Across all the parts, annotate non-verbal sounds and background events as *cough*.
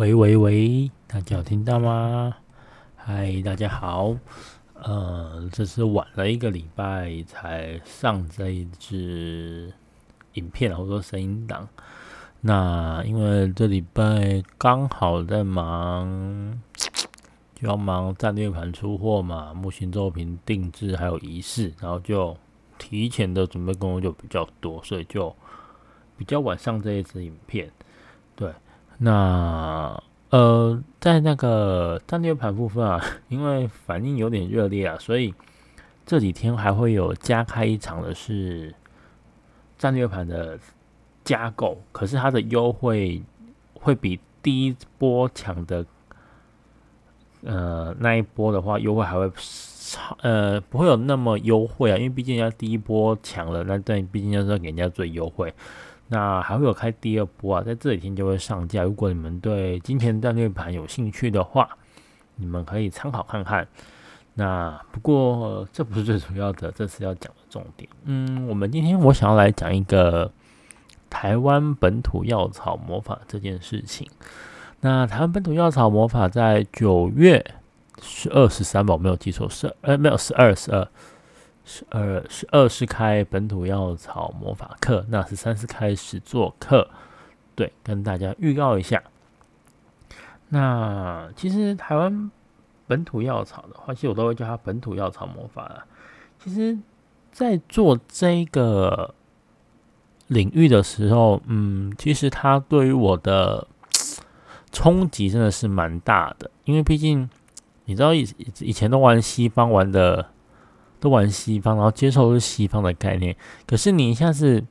喂喂喂，大家有听到吗？嗨，大家好。呃，这是晚了一个礼拜才上这一支影片，或者说声音档。那因为这礼拜刚好在忙，*tsk* 就要忙战略盘出货嘛，木星作品定制还有仪式，然后就提前的准备工作就比较多，所以就比较晚上这一支影片。那。呃，在那个战略盘部分啊，*laughs* 因为反应有点热烈啊，所以这几天还会有加开一场的是战略盘的加购，可是它的优惠会比第一波抢的呃那一波的话优惠还会超呃不会有那么优惠啊，因为毕竟人家第一波抢了，那但毕竟要是要给人家最优惠。那还会有开第二波啊，在这几天就会上架。如果你们对金钱战略盘有兴趣的话，你们可以参考看看。那不过这不是最主要的，这次要讲的重点。嗯，我们今天我想要来讲一个台湾本土药草魔法这件事情。那台湾本土药草魔法在九月十二十三吧，我没有记错，是呃没有十二十二。十二十二是开本土药草魔法课，那十三是开始做课，对，跟大家预告一下。那其实台湾本土药草的话，其实我都会叫它本土药草魔法了。其实，在做这个领域的时候，嗯，其实它对于我的 *tsk* 冲击真的是蛮大的，因为毕竟你知道以以前都玩西方玩的。都玩西方，然后接受是西方的概念，可是你一下子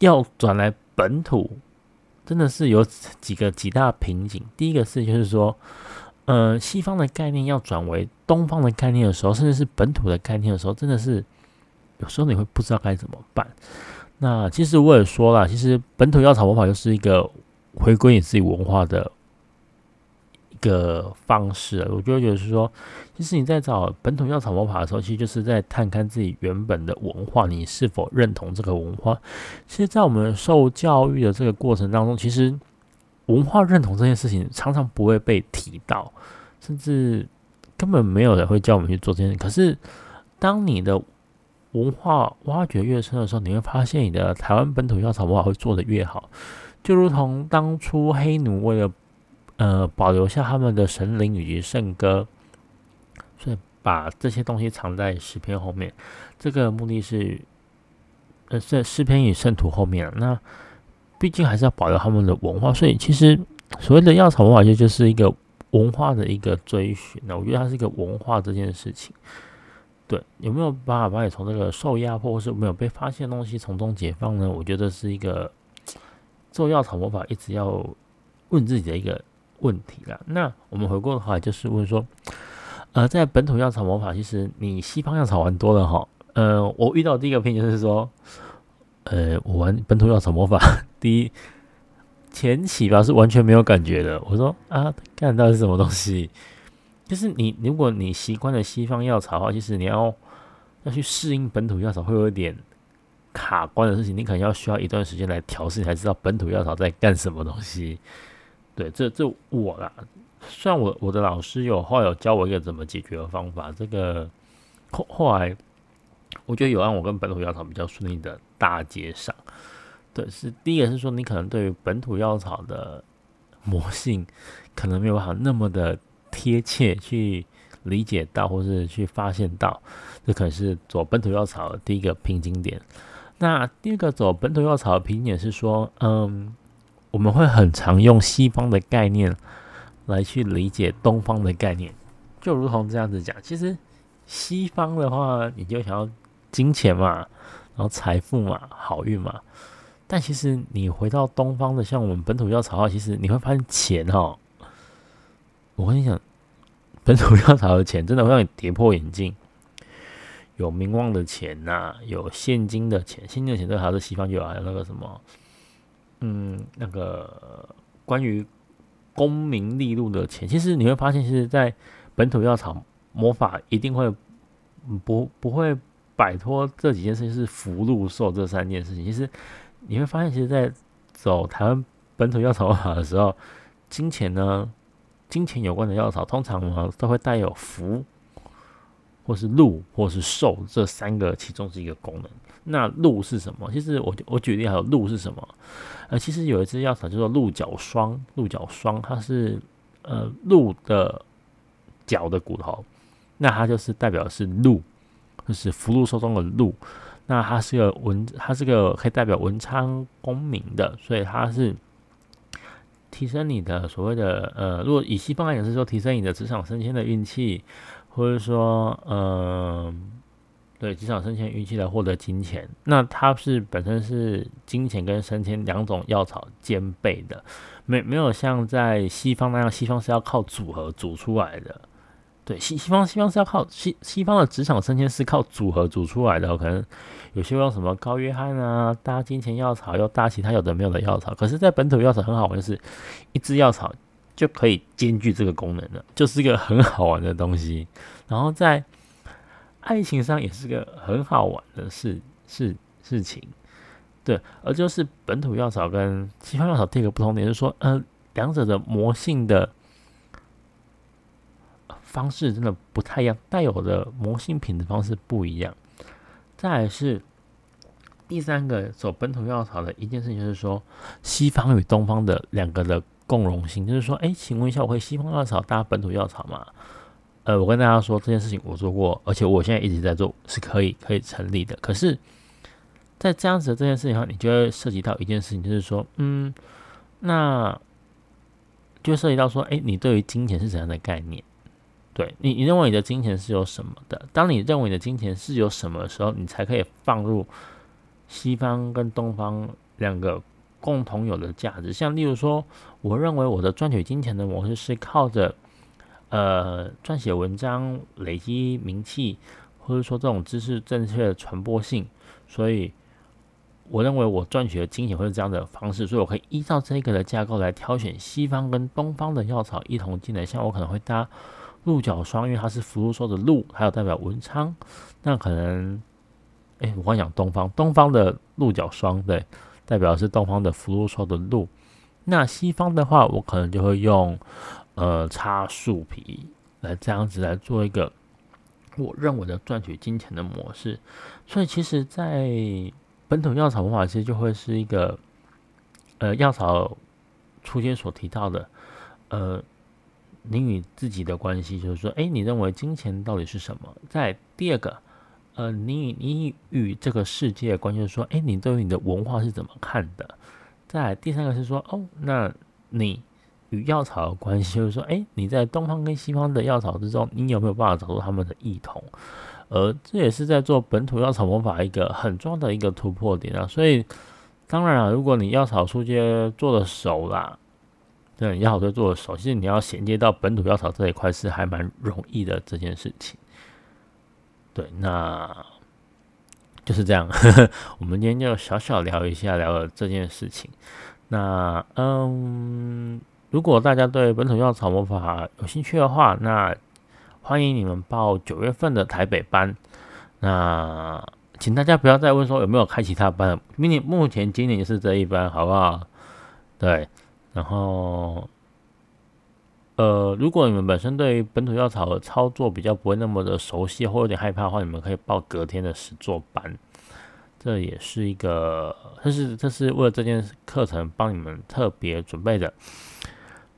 要转来本土，真的是有几个几大瓶颈。第一个是就是说，呃，西方的概念要转为东方的概念的时候，甚至是本土的概念的时候，真的是有时候你会不知道该怎么办。那其实我也说了，其实本土药草魔法就是一个回归你自己文化的。个方式，我就会觉得是说，其实你在找本土药草魔法的时候，其实就是在探看自己原本的文化，你是否认同这个文化。其实，在我们受教育的这个过程当中，其实文化认同这件事情常常不会被提到，甚至根本没有人会叫我们去做这件事。可是，当你的文化挖掘越深的时候，你会发现你的台湾本土药草魔法会做得越好，就如同当初黑奴为了呃，保留下他们的神灵以及圣歌，所以把这些东西藏在诗篇后面。这个目的是，呃，在诗篇与圣徒后面。那毕竟还是要保留他们的文化，所以其实所谓的药草文化，就就是一个文化的一个追寻。那我觉得它是一个文化这件事情。对，有没有办法把你从这个受压迫或是没有被发现的东西从中解放呢？我觉得是一个 *tsk* 做药草魔法一直要问自己的一个。问题了。那我们回过的话就是问说，呃，在本土药草魔法，其实你西方药草玩多了哈。呃，我遇到第一个瓶颈是说，呃，我玩本土药草魔法，*laughs* 第一前期吧是完全没有感觉的。我说啊，看到是什么东西？就是你如果你习惯了西方药草的话，其实你要要去适应本土药草，会有一点卡关的事情。你可能要需要一段时间来调试，才知道本土药草在干什么东西。对，这这我啦，虽然我我的老师有后来有教我一个怎么解决的方法，这个后后来我觉得有让我跟本土药草比较顺利的大接上。对，是第一个是说你可能对于本土药草的魔性可能没有办法那么的贴切去理解到，或是去发现到，这可能是走本土药草的第一个瓶颈点。那第二个走本土药草的瓶颈点是说，嗯。我们会很常用西方的概念来去理解东方的概念，就如同这样子讲，其实西方的话，你就想要金钱嘛，然后财富嘛，好运嘛。但其实你回到东方的，像我们本土药草，其实你会发现钱哈，我跟你讲，本土药草的钱 *laughs* 真的会让你跌破眼镜。有名望的钱呐，有现金的钱，现金的钱都还是西方就有，还有那个什么。嗯，那个关于功名利禄的钱，其实你会发现，其实，在本土药草魔法一定会不不会摆脱这几件事情，是福禄寿这三件事情。其实你会发现，其实，在走台湾本土药草法的时候，金钱呢，金钱有关的药草通常呢都会带有福，或是禄，或是寿这三个其中是一个功能。那禄是什么？其实我我举例还有禄是什么？呃，其实有一支药草叫做鹿角霜，鹿角霜它是呃鹿的角的骨头，那它就是代表是禄，就是福禄寿中的禄。那它是个文，它是个可以代表文昌功名的，所以它是提升你的所谓的呃，如果以西方来讲是说提升你的职场升迁的运气，或者说呃，对职场升迁预期来获得金钱。那它是本身是金钱跟升迁两种药草兼备的，没没有像在西方那样，西方是要靠组合组出来的。对西西方西方是要靠西西方的职场升迁是靠组合组出来的，可能有些用什么高约翰啊，搭金钱药草，又搭其他有的没有的药草。可是，在本土药草很好玩，就是一支药草就可以兼具这个功能了，就是一个很好玩的东西。然后在爱情上也是个很好玩的事事事情。对，而就是本土药草跟西方药草第一个不同点，就是说，呃，两者的魔性的。方式真的不太一样，带有的魔性品的方式不一样。再来是第三个走本土药草的一件事情，就是说西方与东方的两个的共荣性，就是说，哎，请问一下，我会西方药草搭本土药草吗？呃，我跟大家说这件事情我做过，而且我现在一直在做，是可以可以成立的。可是，在这样子的这件事情上，你就会涉及到一件事情，就是说，嗯，那就涉及到说，哎，你对于金钱是怎样的概念？对你，你认为你的金钱是有什么的？当你认为你的金钱是有什么的时候，你才可以放入西方跟东方两个共同有的价值。像例如说，我认为我的赚取金钱的模式是靠着呃撰写文章累积名气，或者说这种知识正确的传播性，所以我认为我赚取的金钱会是这样的方式，所以我可以依照这个的架构来挑选西方跟东方的药草一同进来。像我可能会搭。鹿角霜，因为它是福禄寿的鹿，还有代表文昌。那可能，哎，我刚讲东方，东方的鹿角霜，对，代表是东方的福禄寿的鹿。那西方的话，我可能就会用呃插树皮来这样子来做一个我认为的赚取金钱的模式。所以，其实，在本土药草文化，其实就会是一个呃药草初阶所提到的呃。你与自己的关系，就是说，哎，你认为金钱到底是什么？在第二个，呃，你你与这个世界的关系，就是说，哎，你对于你的文化是怎么看的？在第三个是说，哦，那你与药草的关系，就是说，哎，你在东方跟西方的药草之中，你有没有办法找出他们的异同？而这也是在做本土药草魔法一个很重要的一个突破点啊。所以，当然了，如果你药草出街做的熟啦。对，药草在做的熟，其实你要衔接到本土药草这一块是还蛮容易的这件事情。对，那就是这样。*laughs* 我们今天就小小聊一下，聊了这件事情。那嗯，如果大家对本土药草魔法有兴趣的话，那欢迎你们报九月份的台北班。那请大家不要再问说有没有开其他班，明年目前今年是这一班，好不好？对。然后，呃，如果你们本身对于本土药草的操作比较不会那么的熟悉，或有点害怕的话，你们可以报隔天的实作班。这也是一个，这是这是为了这件课程帮你们特别准备的。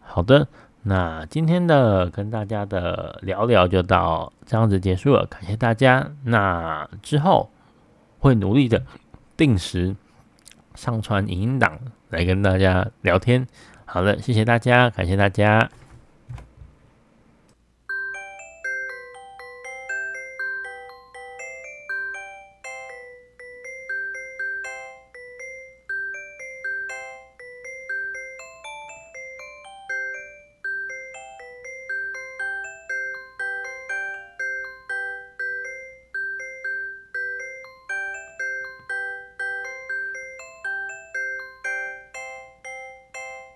好的，那今天的跟大家的聊聊就到这样子结束了，感谢大家。那之后会努力的定时上传影音档来跟大家聊天。好了，谢谢大家，感谢大家。